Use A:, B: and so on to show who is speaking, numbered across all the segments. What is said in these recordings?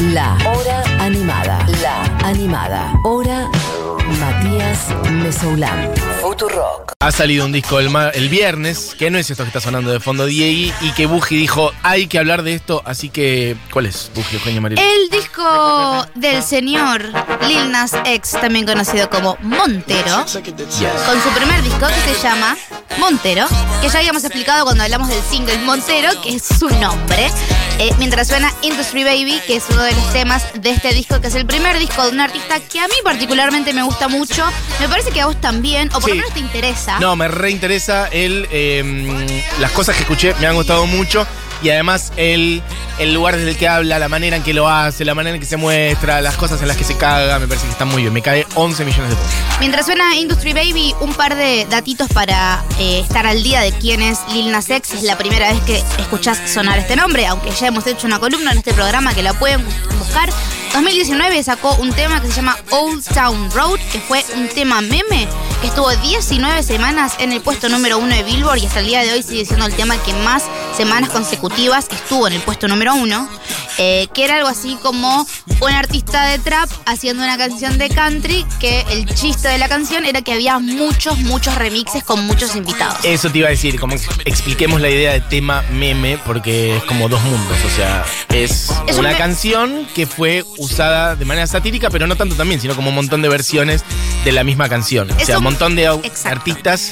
A: La Hora Animada. La Animada. Hora Matías Mesoulán. Futurock.
B: Ha salido un disco el, el viernes, que no es esto que está sonando de fondo Diegui, y que Buji dijo, hay que hablar de esto, así que... ¿Cuál es, Buji, Eugenia Mariel?
C: El disco del señor Lil Nas X, también conocido como Montero, con su primer disco que se llama Montero, que ya habíamos explicado cuando hablamos del single Montero, que es su nombre, eh, mientras suena Industry Baby, que es uno de los temas de este disco, que es el primer disco de un artista que a mí particularmente me gusta mucho, me parece que a vos también, o por
B: Sí.
C: lo menos te interesa.
B: No, me reinteresa el, eh, las cosas que escuché, me han gustado mucho. Y además el, el lugar desde el que habla, la manera en que lo hace, la manera en que se muestra, las cosas en las que se caga, me parece que está muy bien. Me cae 11 millones de pesos.
C: Mientras suena Industry Baby, un par de datitos para eh, estar al día de quién es Lil Nas X. Es la primera vez que escuchás sonar este nombre, aunque ya hemos hecho una columna en este programa que la pueden bu- buscar. 2019 sacó un tema que se llama Old Town Road, que fue un tema meme que estuvo 19 semanas en el puesto número uno de Billboard y hasta el día de hoy sigue siendo el tema que más semanas consecutivas estuvo en el puesto número uno. eh, que era algo así como un artista de trap haciendo una canción de country, que el chiste de la canción era que había muchos, muchos remixes con muchos invitados.
B: Eso te iba a decir, como ex- expliquemos la idea de tema meme, porque es como dos mundos. O sea, es,
C: Es un
B: una canción que fue usada de manera satírica, pero no tanto también, sino como un montón de versiones de la misma canción. O sea, un montón de
C: Exacto.
B: artistas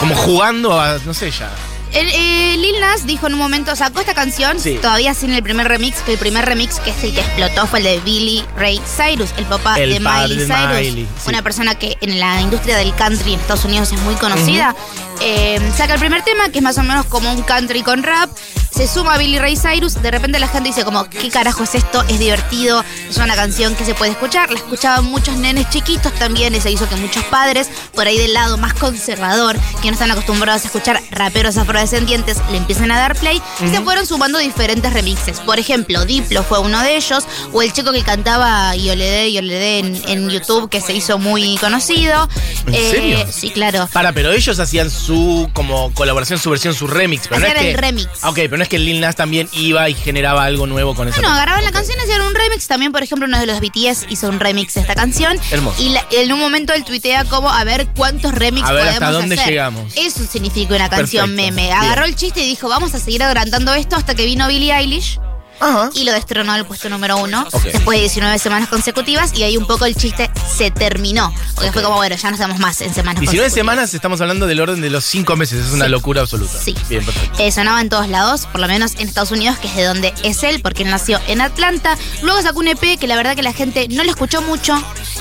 B: como jugando a, no sé, ya.
C: El, eh, Lil Nas dijo en un momento, sacó esta canción,
B: Sí.
C: todavía sin el primer remix, que el primer remix que es el que explotó fue el de Billy Ray Cyrus, el papá
B: El
C: de Miley
B: de
C: Cyrus,
B: Miley, sí.
C: una persona que en la industria del country en Estados Unidos es muy conocida. Eh, saca el primer tema, que es más o menos como un country con rap, se suma a Billy Ray Cyrus, de repente la gente dice como, ¿qué carajo es esto? Es divertido, es una canción que se puede escuchar, la escuchaban muchos nenes chiquitos también, y se hizo que muchos padres, por ahí del lado más conservador, que no están acostumbrados a escuchar raperos afrodescendientes, le empiezan a dar play, y se fueron sumando diferentes remixes. Por ejemplo, Diplo fue uno de ellos, o el chico que cantaba Yoledé, Yoledé en, en YouTube, que se hizo muy conocido.
B: ¿En
C: Eh,
B: serio?
C: Sí, claro.
B: Para, pero ellos hacían su como colaboración, su versión, su remix. Pero no es que,
C: el remix.
B: Ah, Ok, pero no es que Lil Nas también iba y generaba algo nuevo con eso.
C: No, agarraban la canción y hacían un remix. También, por ejemplo, uno de los BTS hizo un remix de esta canción.
B: Hermoso.
C: Y la- en un momento él tuitea como a ver cuántos remixes
B: A ver
C: podemos
B: hasta dónde
C: hacer.
B: llegamos.
C: Eso significa una canción
B: Perfecto.
C: meme.
B: Bien.
C: Agarró el chiste y dijo, vamos a seguir agrandando esto hasta que vino Billie Eilish.
B: Ajá.
C: Y lo destronó al puesto número uno después de 19 semanas consecutivas y ahí un poco el chiste se terminó. Porque fue como, bueno, ya no estamos más en semanas
B: 19
C: consecutivas.
B: semanas estamos hablando del orden de los 5 meses. Es una
C: Sí.
B: locura absoluta.
C: Sí.
B: Bien, perfecto.
C: Eh, sonaba en todos lados, por lo menos en Estados Unidos, que es de donde es él, porque él nació en Atlanta. Luego sacó un EP que la verdad que la gente no lo escuchó mucho,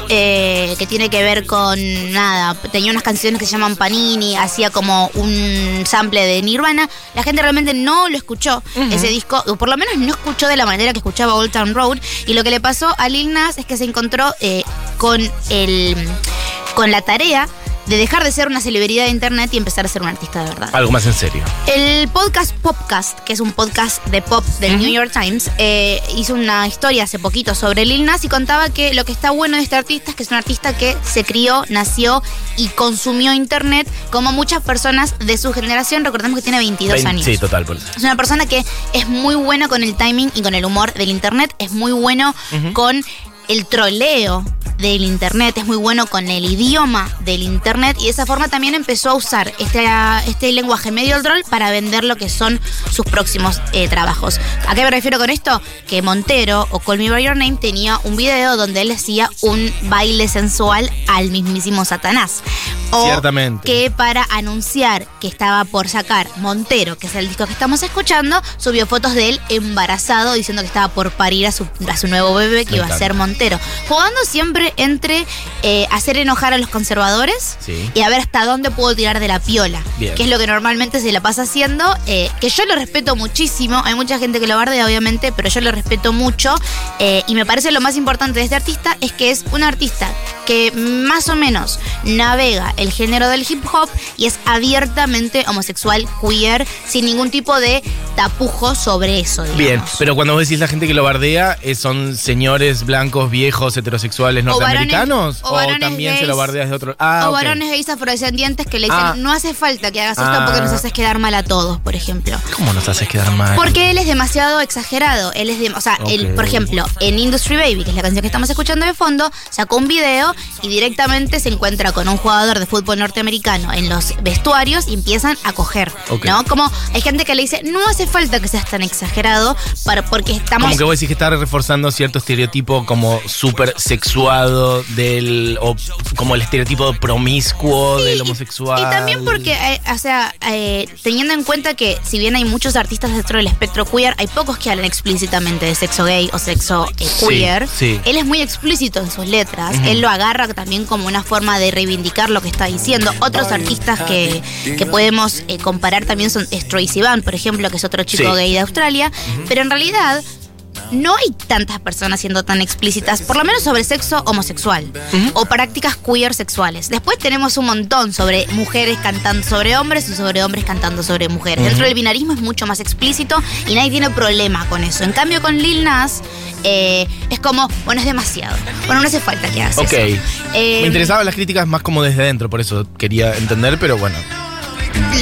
C: eh, que tiene que ver con nada. Tenía unas canciones que se llaman Panini, hacía como un sample de Nirvana. La gente realmente no lo escuchó, ese disco, o por lo menos no escuchó de la manera que escuchaba Old Town Road. Y lo que le pasó a Lil Nas es que se encontró eh, con el con la tarea de dejar de ser una celebridad de internet y empezar a ser un artista de verdad.
B: Algo más en serio.
C: El podcast Popcast, que es un podcast de pop del New York Times, eh, hizo una historia hace poquito sobre Lil Nas y contaba que lo que está bueno de este artista es que es un artista que se crió, nació y consumió internet como muchas personas de su generación. Recordemos que tiene 22
B: Vein-
C: años.
B: Sí, total, por eso.
C: Es una persona que es muy bueno con el timing y con el humor del internet, es muy bueno con el troleo del internet, es muy bueno con el idioma del internet y de esa forma también empezó a usar este, este lenguaje medio troll para vender lo que son sus próximos eh, trabajos. ¿A qué me refiero con esto? Que Montero o Call Me By Your Name tenía un video donde él hacía un baile sensual al mismísimo Satanás. O
B: Ciertamente.
C: que para anunciar que estaba por sacar Montero, que es el disco que estamos escuchando, subió fotos de él embarazado diciendo que estaba por parir a su, a su nuevo bebé que
B: Me
C: iba a ser Montero. Jugando siempre entre eh, hacer enojar a los conservadores
B: Sí.
C: y a ver hasta dónde puedo tirar de la piola,
B: Bien.
C: que es lo que normalmente se la pasa haciendo, eh, que yo lo respeto muchísimo, hay mucha gente que lo bardea obviamente, pero yo lo respeto mucho eh, y me parece lo más importante de este artista es que es un artista que más o menos navega el género del hip hop y es abiertamente homosexual, queer, sin ningún tipo de tapujo sobre eso. Digamos.
B: Bien, pero cuando vos decís la gente que lo bardea, ¿son señores blancos, viejos, heterosexuales,
C: O varones-
B: norteamericanos?
C: o
B: también se lo bardeas de otro Ah,
C: o varones gays afrodescendientes que le dicen,
B: Ah.
C: no hace falta que hagas esto
B: Ah.
C: porque nos haces quedar mal a todos, por ejemplo.
B: ¿Cómo nos haces quedar mal?
C: Porque él es demasiado exagerado. Él es de, o sea, él, por ejemplo, en Industry Baby, que es la canción que estamos escuchando de fondo, sacó un video y directamente se encuentra con un jugador de fútbol norteamericano en los vestuarios y empiezan a coger. ¿No? Como hay gente que le dice, no hace falta que seas tan exagerado para, porque estamos.
B: Como que vos decís que está reforzando cierto estereotipo como súper sexuado del. o como el estereotipo promiscuo
C: Sí,
B: del homosexual.
C: Y, también porque, eh, o sea, eh, teniendo en cuenta que si bien hay muchos artistas dentro del espectro queer, hay pocos que hablan explícitamente de sexo gay o sexo eh, queer.
B: sí.
C: Él es muy explícito en sus letras. Él lo agarra también como una forma de reivindicar lo que está diciendo. Otros artistas que, que podemos eh, comparar también son Troye Sivan, por ejemplo, que es otro chico
B: Sí.
C: gay de Australia. Pero en realidad no hay tantas personas siendo tan explícitas, por lo menos sobre sexo homosexual o prácticas queer sexuales. Después tenemos un montón sobre mujeres cantando sobre hombres y sobre hombres cantando sobre mujeres. Dentro del binarismo es mucho más explícito y nadie tiene problema con eso. En cambio con Lil Nas eh, es como, bueno, es demasiado. Bueno, no hace falta que hagas
B: Ok.
C: eso. Eh,
B: Me interesaban las críticas más como desde dentro, por eso quería entender, pero bueno.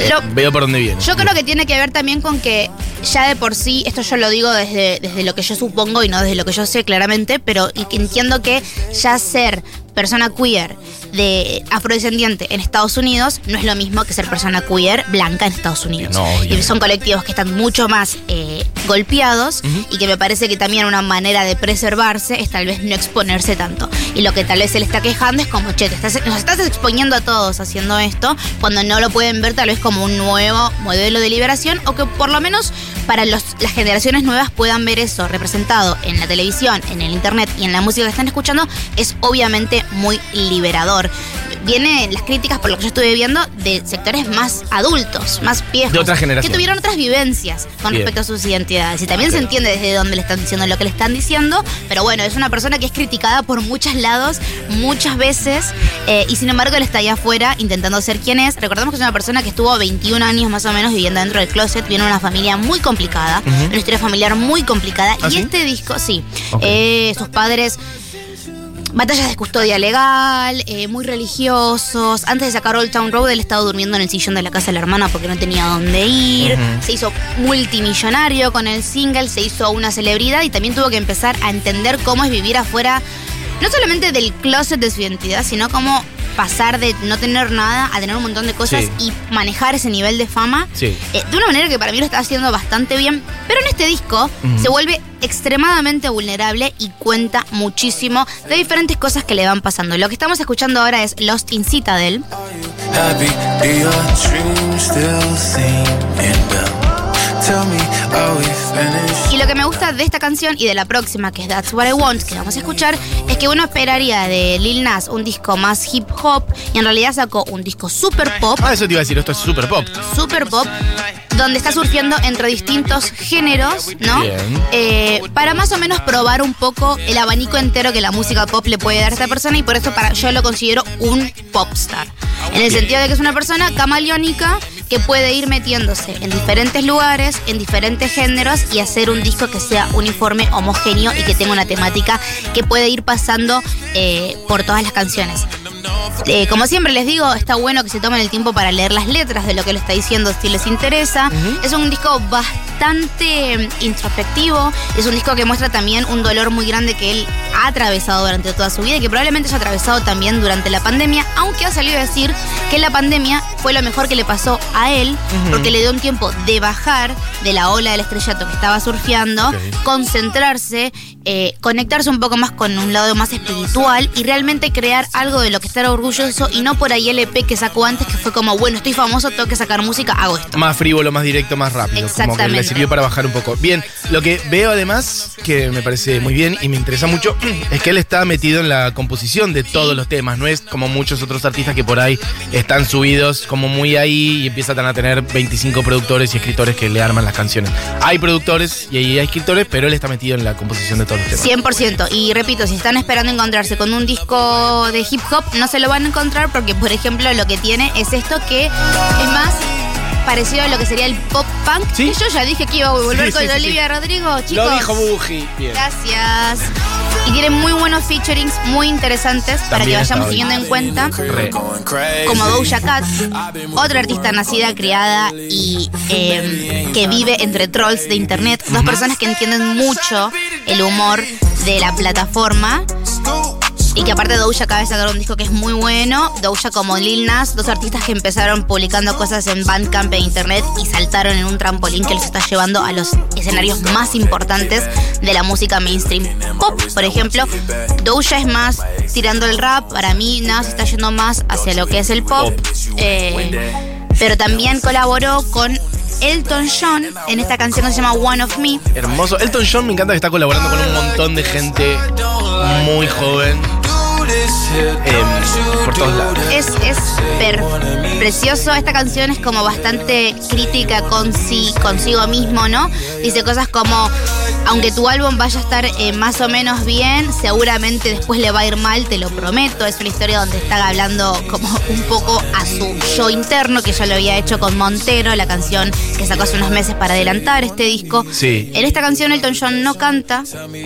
C: Lo-
B: veo por dónde viene.
C: Yo creo que tiene que ver también con que ya de por sí, esto yo lo digo desde, desde lo que yo supongo y no desde lo que yo sé claramente, pero entiendo que ya ser persona queer de afrodescendiente en Estados Unidos no es lo mismo que ser persona queer blanca en Estados Unidos.
B: No,
C: y son colectivos que están mucho más eh, golpeados y que me parece que también una manera de preservarse es tal vez no exponerse tanto. Y lo que tal vez él está quejando es como, che, te estás, nos estás exponiendo a todos haciendo esto, cuando no lo pueden ver tal vez como un nuevo modelo de liberación o que por lo menos para los- las generaciones nuevas puedan ver eso representado en la televisión, en el internet y en la música que están escuchando, es obviamente muy liberador. Vienen las críticas, por lo que yo estuve viendo, de sectores más adultos, más viejos.
B: De otra generación.
C: Que tuvieron otras vivencias con
B: Bien.
C: respecto a sus identidades. Y también se entiende desde dónde le están diciendo lo que le están diciendo. Pero bueno, es una persona que es criticada por muchos lados, muchas veces. eh, y sin embargo, él está allá afuera intentando ser quien es. Recordemos que es una persona que estuvo 21 años más o menos viviendo dentro del closet. Viene de una familia muy complicada, una historia familiar muy complicada.
B: ¿Ah,
C: y
B: sí?
C: este disco, sí. Eh, sus padres batallas de custodia legal, eh, muy religiosos. Antes de sacar Old Town Road, él estaba durmiendo en el sillón de la casa de la hermana porque no tenía dónde ir. Se hizo multimillonario con el single, se hizo una celebridad y también tuvo que empezar a entender cómo es vivir afuera, no solamente del closet de su identidad, sino cómo pasar de no tener nada a tener un montón de cosas
B: Sí.
C: y manejar ese nivel de fama
B: Sí.
C: eh, de una manera que para mí lo está haciendo bastante bien. Pero en este disco
B: Ujú.
C: se vuelve extremadamente vulnerable y cuenta muchísimo de diferentes cosas que le van pasando. Lo que estamos escuchando ahora es Lost in Citadel. Y lo que me gusta de esta canción y de la próxima, que es That's What I Want, que vamos a escuchar, es que uno esperaría de Lil Nas un disco más hip hop y en realidad sacó un disco super pop,
B: Ah, eso te iba a decir, esto es super pop.
C: super pop, donde está surgiendo entre distintos géneros, ¿no? Eh, para más o menos probar un poco el abanico entero que la música pop le puede dar a esta persona y por eso para, yo lo considero un popstar. En el sentido de que es una persona camaleónica que puede ir metiéndose en diferentes lugares, en diferentes géneros y hacer un disco que sea uniforme, homogéneo y que tenga una temática que puede ir pasando eh, por todas las canciones. Eh, como siempre les digo, está bueno que se tomen el tiempo para leer las letras de lo que él está diciendo si les interesa. Es un disco bastante mm, introspectivo, es un disco que muestra también un dolor muy grande que él ha atravesado durante toda su vida y que probablemente haya atravesado también durante la pandemia, aunque ha salido a decir que la pandemia fue lo mejor que le pasó a él, porque le dio un tiempo de bajar de la ola del estrellato que estaba surfeando, concentrarse, eh, conectarse un poco más con un lado más espiritual y realmente crear algo de lo que estar orgulloso y no por ahí el EP que sacó antes que fue como, bueno, estoy famoso, tengo que sacar música, hago esto.
B: Más frívolo, más directo, más rápido. Como que le sirvió para bajar un poco. Bien, lo que veo además, que me parece muy bien y me interesa mucho, es que él está metido en la composición de todos los temas. No es como muchos otros artistas que por ahí están subidos como muy ahí y empiezan a tener 25 productores y escritores que le arman las canciones. Hay productores y hay escritores, pero él está metido en la composición de todos los temas.
C: 100%. Y repito, si están esperando encontrarse con un disco de hip hop, no se lo van a encontrar porque, por ejemplo, lo que tiene es esto que es más parecido a lo que sería el pop punk.
B: Sí.
C: Yo ya dije que iba a volver
B: Sí,
C: con
B: sí,
C: Olivia Rodrigo, chicos.
B: Lo dijo Buji.
C: Gracias. Y tiene muy buenos featurings, muy interesantes para que vayamos
B: bien.
C: teniendo en cuenta.
B: Re.
C: Como Doja Cat, otra artista nacida, criada y eh, que vive entre trolls de internet. Dos personas que entienden mucho el humor de la plataforma. Y que aparte Doja acaba de sacar un disco que es muy bueno. Doja como Lil Nas, dos artistas que empezaron publicando cosas en Bandcamp e internet y saltaron en un trampolín que los está llevando a los escenarios más importantes de la música mainstream pop. Por ejemplo, Doja es más tirando el rap. Para mí, Nas está yendo más hacia lo que es el pop. Eh, pero también colaboró con Elton John en esta canción que se llama One of Me.
B: Hermoso. Elton John me encanta que está colaborando con un montón de gente muy joven. Em, por todos lados.
C: Es, es precioso. Esta canción es como bastante crítica con consigo mismo, ¿no? Dice cosas como, aunque tu álbum vaya a estar eh, más o menos bien, seguramente después le va a ir mal, te lo prometo. Es una historia donde está hablando como un poco a su yo interno, que ya lo había hecho con Montero, la canción que sacó hace unos meses para adelantar este disco.
B: Sí.
C: En esta canción Elton John no canta,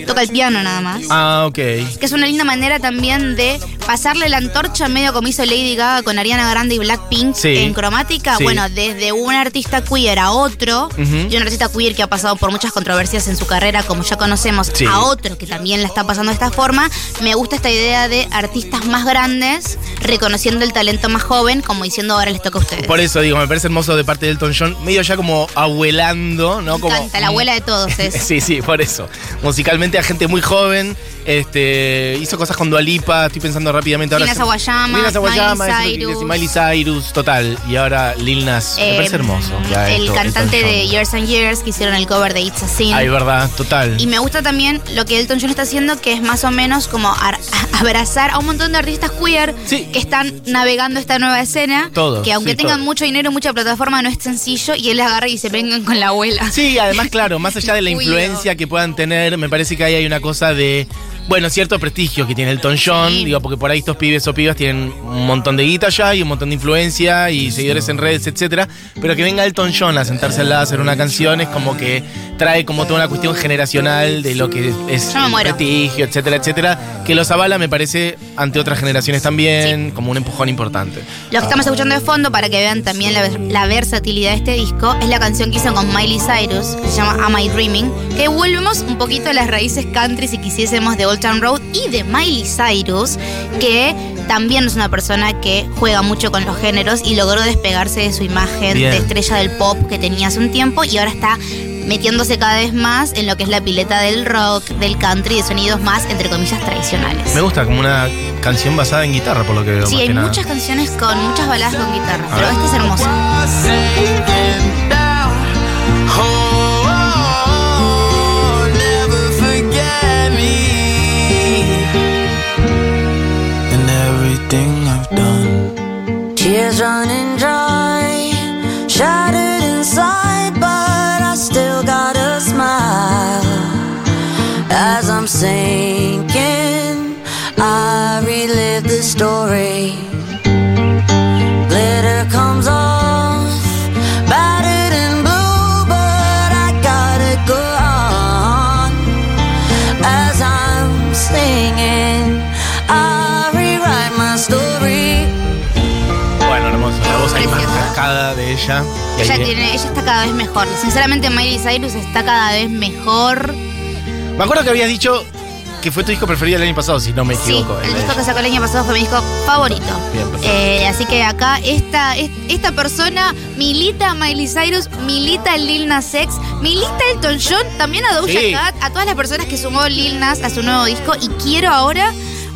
C: toca el piano nada más
B: Ah, ok.
C: que es una linda manera también de pasarle la antorcha medio como hizo Lady Gaga con Ariana Grande y Blackpink
B: Sí.
C: en cromática.
B: Sí.
C: Bueno, desde un artista queer a otro, y un artista queer que ha pasado por muchas controversias en su carrera, como ya conocemos,
B: Sí.
C: a otro que también la está pasando de esta forma, me gusta esta idea de artistas más grandes reconociendo el talento más joven, como diciendo ahora les toca a ustedes.
B: Por eso digo, me parece hermoso de parte de Elton John, medio ya como abuelando, ¿no?
C: me
B: Como,
C: encanta, la abuela de todos es.
B: Sí, sí, por eso. Musicalmente a gente muy joven, este, hizo cosas con Dualipa, estoy pensando rápidamente ahora.
C: Rina Sawayama,
B: Rina Sawayama,
C: Miley
B: eso es lo que quería decir,
C: Cyrus.
B: Miley Cyrus, total. Y ahora Lil Nas, me
C: Eh,
B: parece hermoso. ya
C: el
B: esto,
C: cantante de. Years and Years que hicieron el cover de It's a Sin.
B: Ay, verdad, total.
C: Y me gusta también lo que Elton John está haciendo, que es más o menos como ar- abrazar a un montón de artistas queer
B: Sí.
C: que están navegando esta nueva escena.
B: Todos,
C: Que aunque
B: sí,
C: tengan
B: todos.
C: mucho dinero, mucha plataforma, no es sencillo. Y él agarra y se vengan con la abuela.
B: Sí, además, claro, más allá de la influencia que puedan tener, me parece que ahí hay una cosa de, bueno, cierto prestigio que tiene Elton John,
C: Sí.
B: digo, porque por ahí estos pibes o pibas tienen un montón de guita ya y un montón de influencia y seguidores en redes, etcétera, pero que venga Elton John a sentarse al lado a hacer una canción es como que trae como toda una cuestión generacional de lo que es el prestigio, etcétera, etcétera, que los avala, me parece, ante otras generaciones también, como un empujón importante.
C: Lo que estamos escuchando de fondo, para que vean también la, la versatilidad de este disco, es la canción que hizo con Miley Cyrus, que se llama Am I Dreaming, que volvemos un poquito a las raíces country si quisiésemos de Old Town Road y de Miley Cyrus, que también es una persona que juega mucho con los géneros y logró despegarse de su imagen
B: Bien.
C: de estrella del pop que tenía hace un tiempo y ahora está metiéndose cada vez más en lo que es la pileta del rock, del country, de sonidos más, entre comillas, tradicionales.
B: Me gusta como una canción basada en guitarra, por lo que veo.
C: Sí, hay
B: nada.
C: muchas canciones con muchas baladas con guitarra, pero
B: ver.
C: esta es hermosa.
B: De ella.
C: Ella, tiene, ella está cada vez mejor. Sinceramente, Miley Cyrus está cada vez mejor.
B: Me acuerdo que habías dicho que fue tu disco preferido el año pasado, si no me
C: Sí,
B: equivoco.
C: el
B: de
C: disco que sacó el año pasado fue mi disco favorito.
B: Bien, perfecto.
C: Eh, así que acá esta, es- esta persona milita a Miley Cyrus, milita a Lil Nas X, milita a Elton John, también a Doja
B: Sí.
C: Cat, a todas las personas que sumó Lil Nas a su nuevo disco. Y quiero ahora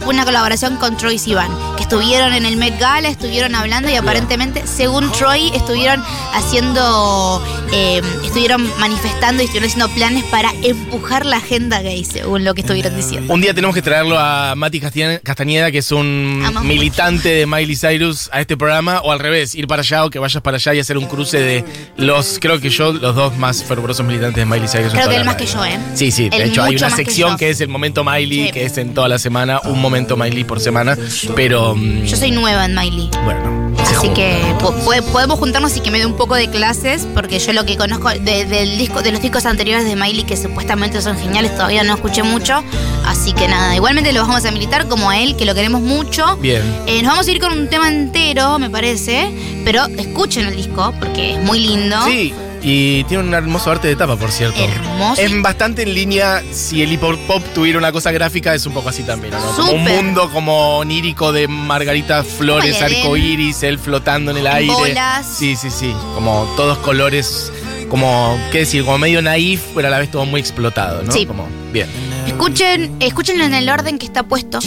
C: una colaboración con Troy Sivan, que estuvieron en el Met Gala, estuvieron hablando y aparentemente, según Troy, estuvieron haciendo eh, estuvieron manifestando y estuvieron haciendo planes para empujar la agenda gay, según lo que estuvieron diciendo.
B: Un día tenemos que traerlo a Mati Castañeda- que es un
C: Amamos
B: militante de Miley Cyrus, a este programa, o al revés, ir para allá o que vayas para allá y hacer un cruce de los, creo que yo, los dos más fervorosos militantes de Miley Cyrus.
C: Creo que él más que yo, ¿eh?
B: Sí, sí, de hecho hay una
C: que
B: sección que, es el momento Miley,
C: Sí.
B: que es en toda la semana, un momento Miley por semana, pero mm,
C: Yo soy nueva en Miley.
B: bueno.
C: Así que po- po- podemos juntarnos y que me dé un poco de clases, porque yo lo que conozco de, del disco, de los discos anteriores de Miley, que supuestamente son geniales, todavía no escuché mucho. Así que nada, igualmente lo vamos a militar como a él, que lo queremos mucho.
B: Bien.
C: Eh, nos vamos a ir con un tema entero, me parece, pero escuchen el disco, porque es muy lindo.
B: Sí, y tiene un hermoso arte de tapa, por cierto.
C: Hermoso.
B: Es bastante en línea, si el hip hop tuviera una cosa gráfica, es un poco así también, ¿no? Como un mundo como onírico de Margarita Flores, arcoíris, él flotando en el aire.
C: Bolas.
B: Sí, sí, sí. Como todos colores, como, ¿qué decir? Como medio naif, pero a la vez todo muy explotado, ¿no?
C: Sí.
B: Como, bien.
C: Escuchen, escúchenlo en el orden que está puesto,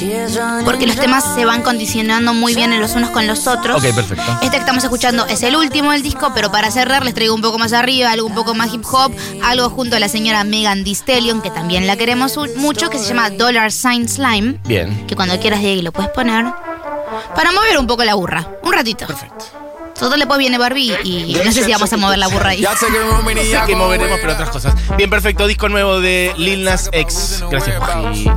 C: porque los temas se van condicionando muy bien los unos con los otros.
B: Ok, perfecto.
C: Este que estamos escuchando es el último del disco, pero para cerrar les traigo un poco más arriba, algo un poco más hip hop, algo junto a la señora Megan Thee Stallion, que también la queremos mucho, que se llama Dollar Sign Slime,
B: Bien.
C: que cuando quieras Diego lo puedes poner, para mover un poco la burra, un ratito.
B: Perfecto.
C: Todo después viene Barbie y no sé si vamos a mover la burra ahí.
D: And
B: Sé
D: gon'
B: moveremos, pero otras cosas. Bien, perfecto. Disco nuevo de Lil Nas X. Gracias, Paji.